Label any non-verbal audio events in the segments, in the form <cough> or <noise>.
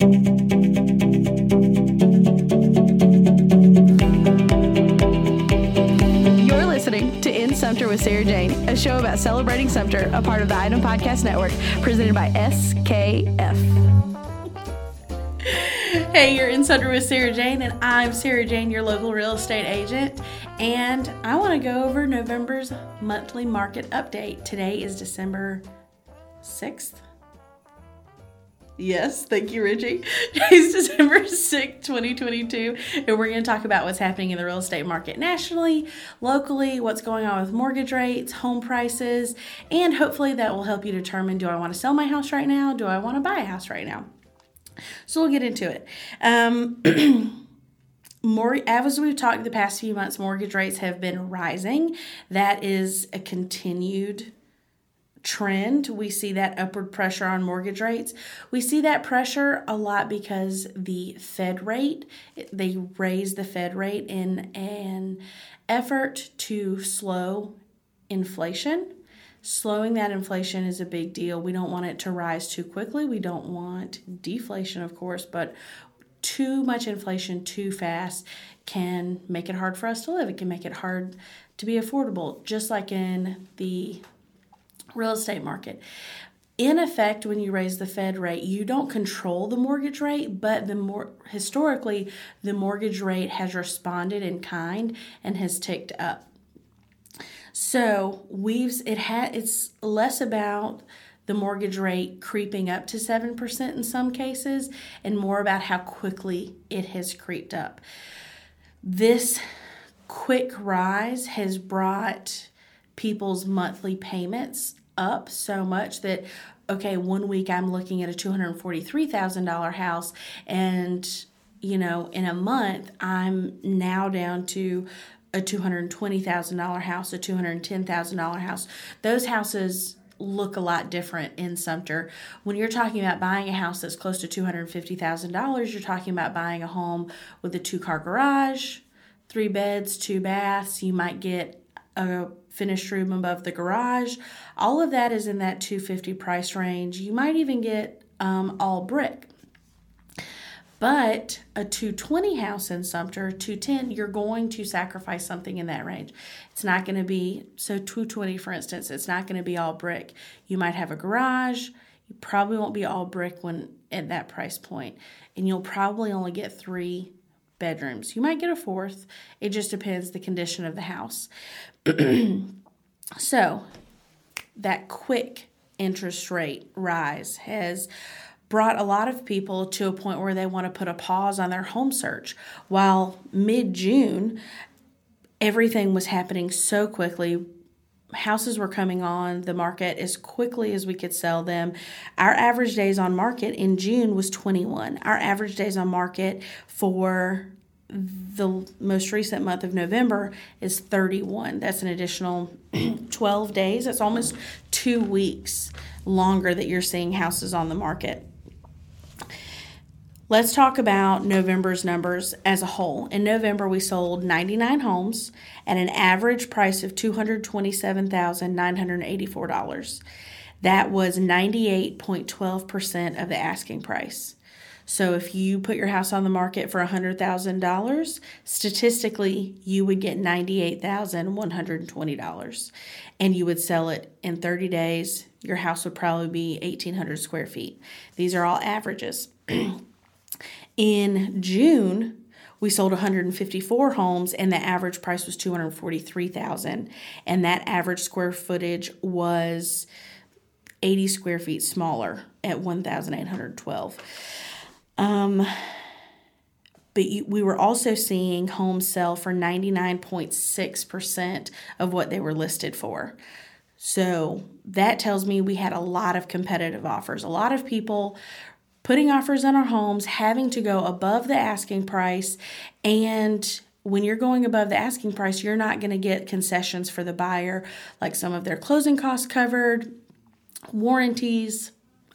You're listening to In Sumter with Sarah Jane, a show about celebrating Sumter, a part of the Item Podcast Network, presented by SKF. Hey, you're in Sumter with Sarah Jane, and I'm Sarah Jane, your local real estate agent. And I want to go over November's monthly market update. Today is December 6th. Yes, thank you, Richie. <laughs> Today's December 6th, 2022, and we're going to talk about what's happening in the real estate market nationally, locally, what's going on with mortgage rates, home prices, and hopefully that will help you determine do I want to sell my house right now? Do I want to buy a house right now? So we'll get into it. Um, <clears throat> more as we've talked the past few months, mortgage rates have been rising. That is a continued trend. We see that upward pressure on mortgage rates. We see that pressure a lot because the Fed rate, they raise the Fed rate in an effort to slow inflation. Slowing that inflation is a big deal. We don't want it to rise too quickly. We don't want deflation, of course, but too much inflation too fast can make it hard for us to live. It can make it hard to be affordable, just like in the real estate market. In effect, when you raise the Fed rate, you don't control the mortgage rate, but the more historically, the mortgage rate has responded in kind and has ticked up. So we've it had it's less about the mortgage rate creeping up to 7% in some cases and more about how quickly it has creeped up. This quick rise has brought people's monthly payments up so much that okay, one week I'm looking at a $243,000 house and you know, in a month I'm now down to a $220,000 house, a $210,000 house. Those houses look a lot different in Sumter. When you're talking about buying a house that's close to $250,000, you're talking about buying a home with a two car garage, three beds, two baths. You might get a finished room above the garage. All of that is in that 250 price range. You might even get um, all brick. But a 220 house in Sumter, 210, you're going to sacrifice something in that range. It's not going to be, so 220, for instance, it's not going to be all brick. You might have a garage. You probably won't be all brick when at that price point, and you'll probably only get three bedrooms. You might get a fourth. It just depends the condition of the house. <clears throat> so, that quick interest rate rise has brought a lot of people to a point where they want to put a pause on their home search. While mid June, everything was happening so quickly. Houses were coming on the market as quickly as we could sell them. Our average days on market in June was 21. Our average days on market for the most recent month of November is 31. That's an additional <clears throat> 12 days. That's almost two weeks longer that you're seeing houses on the market. Let's talk about November's numbers as a whole. In November, we sold 99 homes at an average price of $227,984. That was 98.12% of the asking price. So if you put your house on the market for $100,000, statistically, you would get $98,120 and you would sell it in 30 days. Your house would probably be 1,800 square feet. These are all averages. <clears throat> In June, we sold 154 homes and the average price was 243,000 and that average square footage was 80 square feet smaller at 1,812. Um, but we were also seeing homes sell for 99.6% of what they were listed for. So that tells me we had a lot of competitive offers. A lot of people putting offers on our homes, having to go above the asking price, and when you're going above the asking price, you're not going to get concessions for the buyer, like some of their closing costs covered, warranties,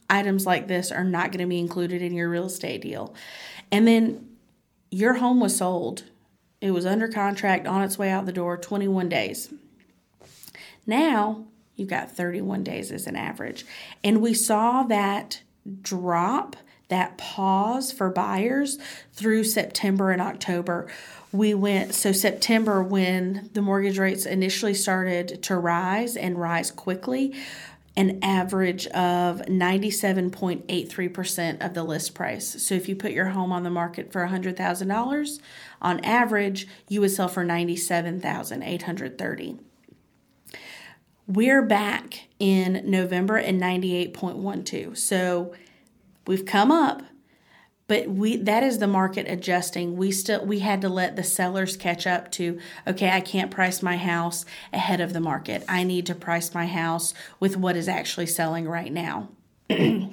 items like this are not going to be included in your real estate deal. And then your home was sold. It was under contract on its way out the door 21 days. Now you've got 31 days as an average. And we saw that drop that pause for buyers through September and October. We went so September when the mortgage rates initially started to rise and rise quickly, an average of 97.83% of the list price. So if you put your home on the market for $100,000, on average, you would sell for 97,830. We're back in November at 98.12. So we've come up, but we that is the market adjusting. We still we had to let the sellers catch up to okay, I can't price my house ahead of the market. I need to price my house with what is actually selling right now. <clears throat> it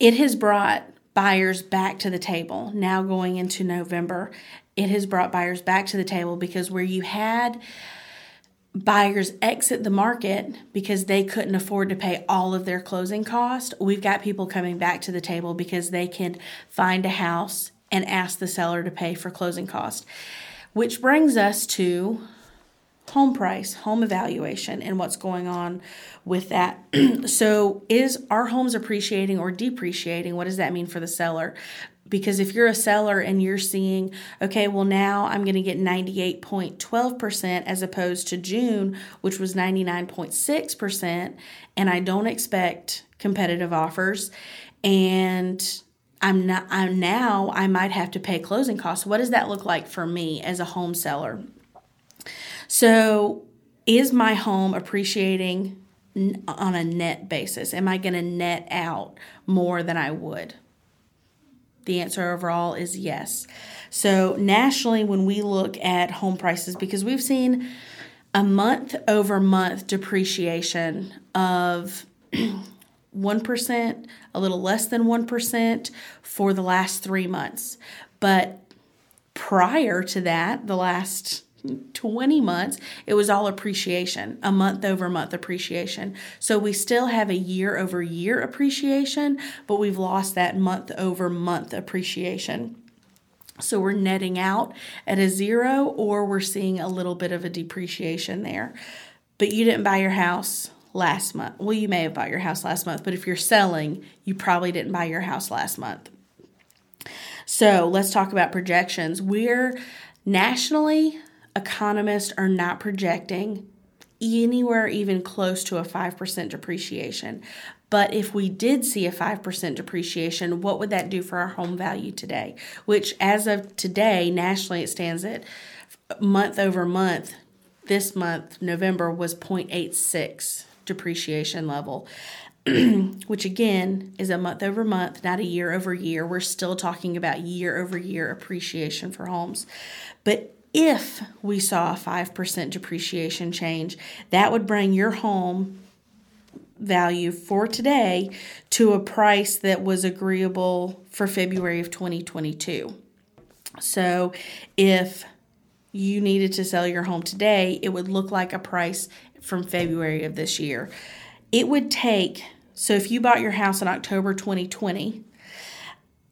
has brought buyers back to the table. Now going into November, it has brought buyers back to the table because where you had buyers exit the market because they couldn't afford to pay all of their closing cost, we've got people coming back to the table because they can find a house and ask the seller to pay for closing cost. Which brings us to home price, home evaluation, and what's going on with that. <clears throat> so, is our homes appreciating or depreciating? What does that mean for the seller? Because if you're a seller and you're seeing okay well now i'm going to get 98.12% as opposed to june which was 99.6% and i don't expect competitive offers and i'm not i'm now i might have to pay closing costs. What does that look like for me as a home seller? So is my home appreciating on a net basis? Am i going to net out more than i would the answer overall is yes. So, nationally, when we look at home prices, because we've seen a month over month depreciation of <clears throat> 1%, a little less than 1% for the last three months. But prior to that, the last 20 months, it was all appreciation, a month over month appreciation. So we still have a year over year appreciation, but we've lost that month over month appreciation. So we're netting out at a zero, or we're seeing a little bit of a depreciation there. But you didn't buy your house last month. Well, you may have bought your house last month, but if you're selling, you probably didn't buy your house last month. So let's talk about projections. We're nationally economists are not projecting anywhere even close to a 5% depreciation. But if we did see a 5% depreciation, what would that do for our home value today? Which, as of today, nationally, it stands at month over month. This month, November, was 0.86 depreciation level. <clears throat> which again is a month over month, not a year over year. We're still talking about year over year appreciation for homes. But if we saw a 5% depreciation change, that would bring your home value for today to a price that was agreeable for February of 2022. So if you needed to sell your home today, it would look like a price from February of this year. It would take, so if you bought your house in October 2020,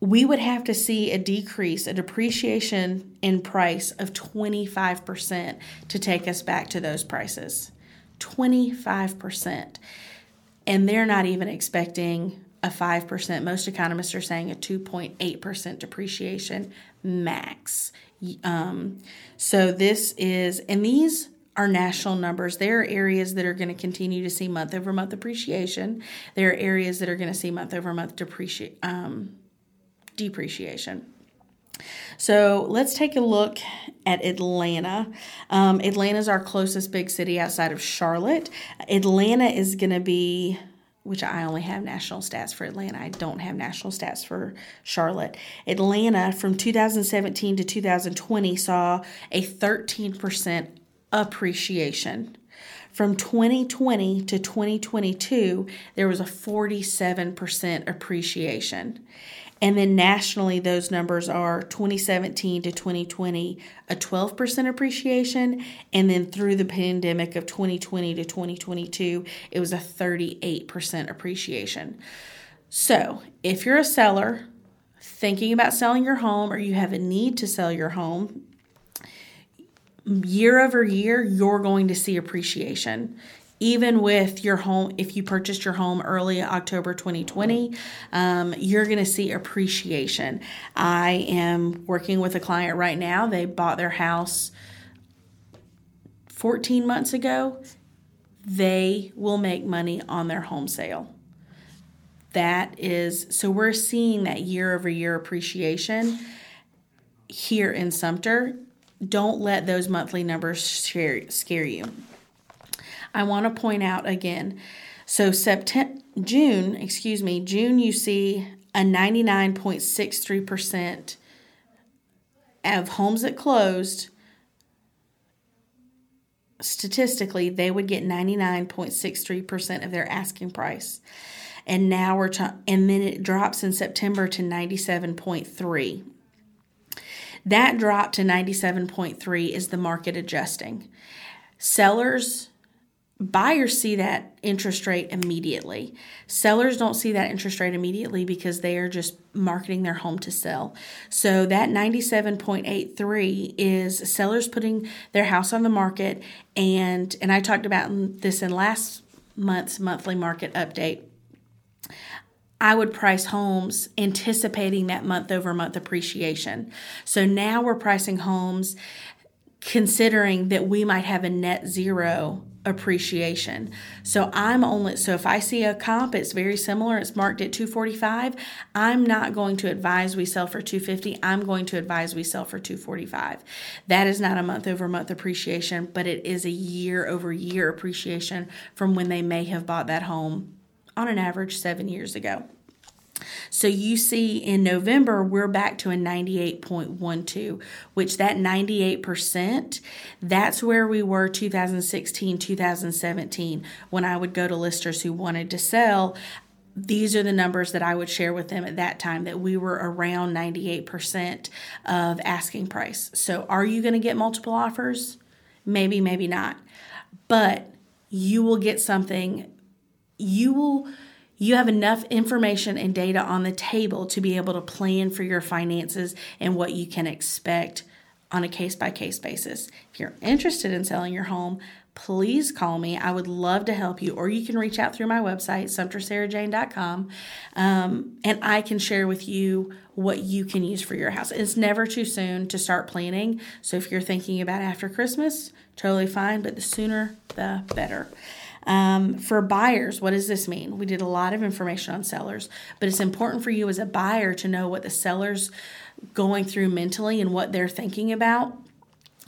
we would have to see a decrease, a depreciation in price of 25% to take us back to those prices. 25%. And they're not even expecting a 5%. Most economists are saying a 2.8% depreciation max. Um, so this is, and these are national numbers. There are areas that are going to continue to see month over month appreciation. There are areas that are going to see month over month depreciation. Um, depreciation. So let's take a look at Atlanta. Um, Atlanta is our closest big city outside of Charlotte. Atlanta is going to be, which I only have national stats for Atlanta. I don't have national stats for Charlotte. Atlanta from 2017 to 2020 saw a 13% appreciation. From 2020 to 2022, there was a 47% appreciation. And then nationally, those numbers are 2017 to 2020, a 12% appreciation. And then through the pandemic of 2020 to 2022, it was a 38% appreciation. So if you're a seller thinking about selling your home or you have a need to sell your home, year over year, you're going to see appreciation even with your home, if you purchased your home early October 2020, um, you're going to see appreciation. I am working with a client right now. They bought their house 14 months ago. They will make money on their home sale. That is, so we're seeing that year over year appreciation here in Sumter. Don't let those monthly numbers scare, scare you. I want to point out again. So September, June, excuse me, June you see a 99.63% of homes that closed statistically they would get 99.63% of their asking price. And now we're t- and then it drops in September to 97.3. That drop to 97.3 is the market adjusting. Sellers buyers see that interest rate immediately. Sellers don't see that interest rate immediately because they are just marketing their home to sell. So that 97.83 is sellers putting their house on the market and and I talked about this in last month's monthly market update. I would price homes anticipating that month over month appreciation. So now we're pricing homes considering that we might have a net zero appreciation. So I'm only so if I see a comp it's very similar, it's marked at 245, I'm not going to advise we sell for 250. I'm going to advise we sell for 245. That is not a month over month appreciation, but it is a year over year appreciation from when they may have bought that home on an average 7 years ago. So you see in November, we're back to a 98.12, which that 98%, that's where we were 2016, 2017, when I would go to listers who wanted to sell. These are the numbers that I would share with them at that time that we were around 98% of asking price. So are you going to get multiple offers? Maybe, maybe not. But you will get something, you will you have enough information and data on the table to be able to plan for your finances and what you can expect on a case by case basis. If you're interested in selling your home, please call me. I would love to help you, or you can reach out through my website, sumtersarahjane.com, um, and I can share with you what you can use for your house. It's never too soon to start planning. So if you're thinking about after Christmas, totally fine, but the sooner the better. Um, for buyers, what does this mean? We did a lot of information on sellers, but it's important for you as a buyer to know what the seller's going through mentally and what they're thinking about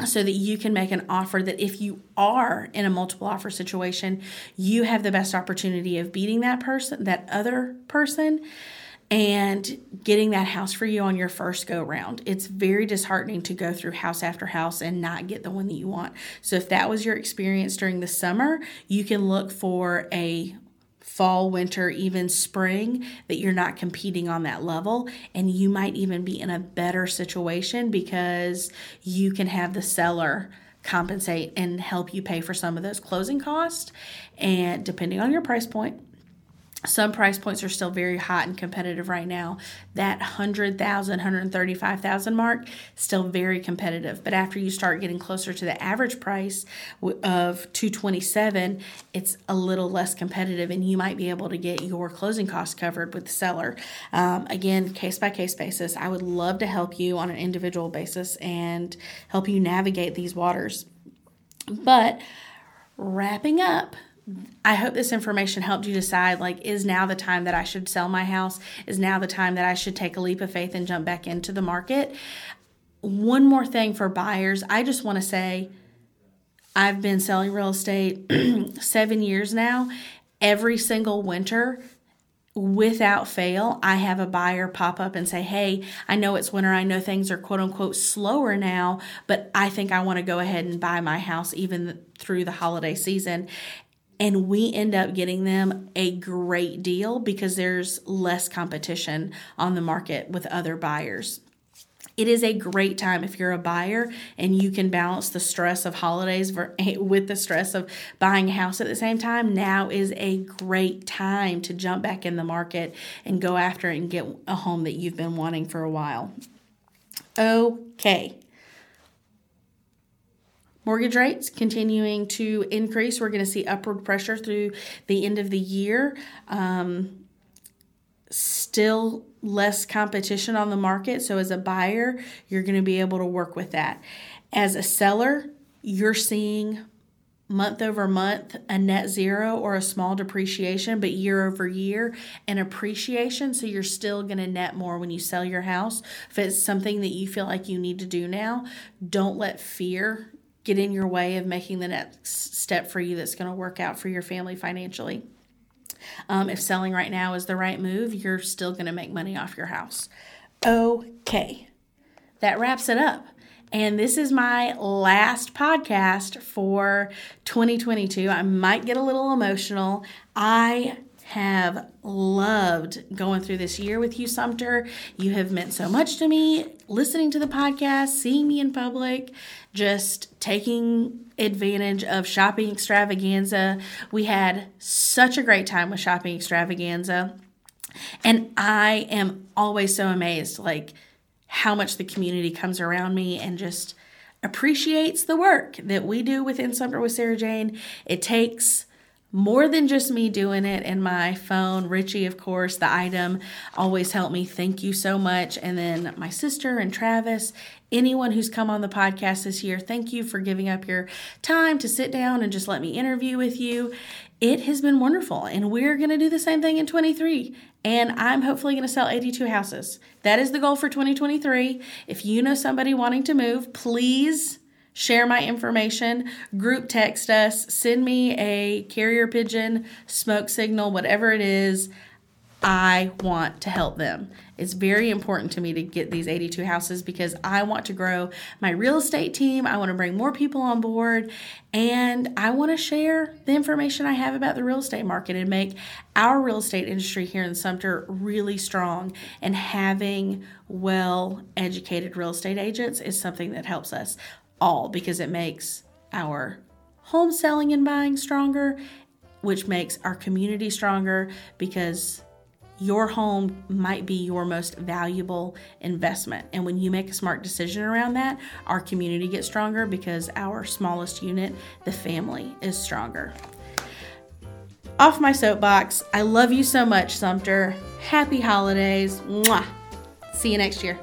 so that you can make an offer that if you are in a multiple offer situation, you have the best opportunity of beating that person, that other person and getting that house for you on your first go round. It's very disheartening to go through house after house and not get the one that you want. So, if that was your experience during the summer, you can look for a fall, winter, even spring that you're not competing on that level. And you might even be in a better situation because you can have the seller compensate and help you pay for some of those closing costs. And depending on your price point, some price points are still very hot and competitive right now. That 100,000, 135,000 mark still very competitive. But after you start getting closer to the average price of 227, it's a little less competitive and you might be able to get your closing costs covered with the seller. Um, again, case by case basis. I would love to help you on an individual basis and help you navigate these waters. But wrapping up, I hope this information helped you decide like is now the time that I should sell my house? Is now the time that I should take a leap of faith and jump back into the market? One more thing for buyers, I just want to say I've been selling real estate <clears throat> 7 years now. Every single winter, without fail, I have a buyer pop up and say, Hey, I know it's winter. I know things are quote unquote slower now, but I think I want to go ahead and buy my house even through the holiday season and we end up getting them a great deal because there's less competition on the market with other buyers. It is a great time if you're a buyer and you can balance the stress of holidays <laughs> with the stress of buying a house at the same time. Now is a great time to jump back in the market and go after and get a home that you've been wanting for a while. Okay. Mortgage rates continuing to increase. We're going to see upward pressure through the end of the year. Um, still less competition on the market. So, as a buyer, you're going to be able to work with that. As a seller, you're seeing month over month a net zero or a small depreciation, but year over year an appreciation. So you're still going to net more when you sell your house. If it's something that you feel like you need to do now, don't let fear get in your way of making the next step for you that's going to work out for your family financially. Um, if selling right now is the right move, you're still going to make money off your house. Okay, that wraps it up. And this is my last podcast for 2022. I might get a little emotional. I have loved going through this year with you, Sumter. You have meant so much to me. Listening to the podcast, seeing me in public, just taking advantage of shopping extravaganza. We had such a great time with shopping extravaganza. And I am always so amazed, like, how much the community comes around me and just appreciates the work that we do within Sumter with Sarah Jane. It takes more than just me doing it in my phone. Richie, of course, the item always helped me. Thank you so much. And then my sister and Travis, anyone who's come on the podcast this year, thank you for giving up your time to sit down and just let me interview with you. It has been wonderful. And we're going to do the same thing in 23. And I'm hopefully going to sell 82 houses. That is the goal for 2023. If you know somebody wanting to move, please share my information, group text us, send me a carrier pigeon, smoke signal, whatever it is. I want to help them. It's very important to me to get these 82 houses because I want to grow my real estate team. I want to bring more people on board and I want to share the information I have about the real estate market and make our real estate industry here in Sumter really strong. And having well educated real estate agents is something that helps us all because it makes our home selling and buying stronger, which makes our community stronger because your home might be your most valuable investment. And when you make a smart decision around that, our community gets stronger because our smallest unit, the family, is stronger. Off my soapbox, I love you so much, Sumter. Happy holidays. Mwah. See you next year.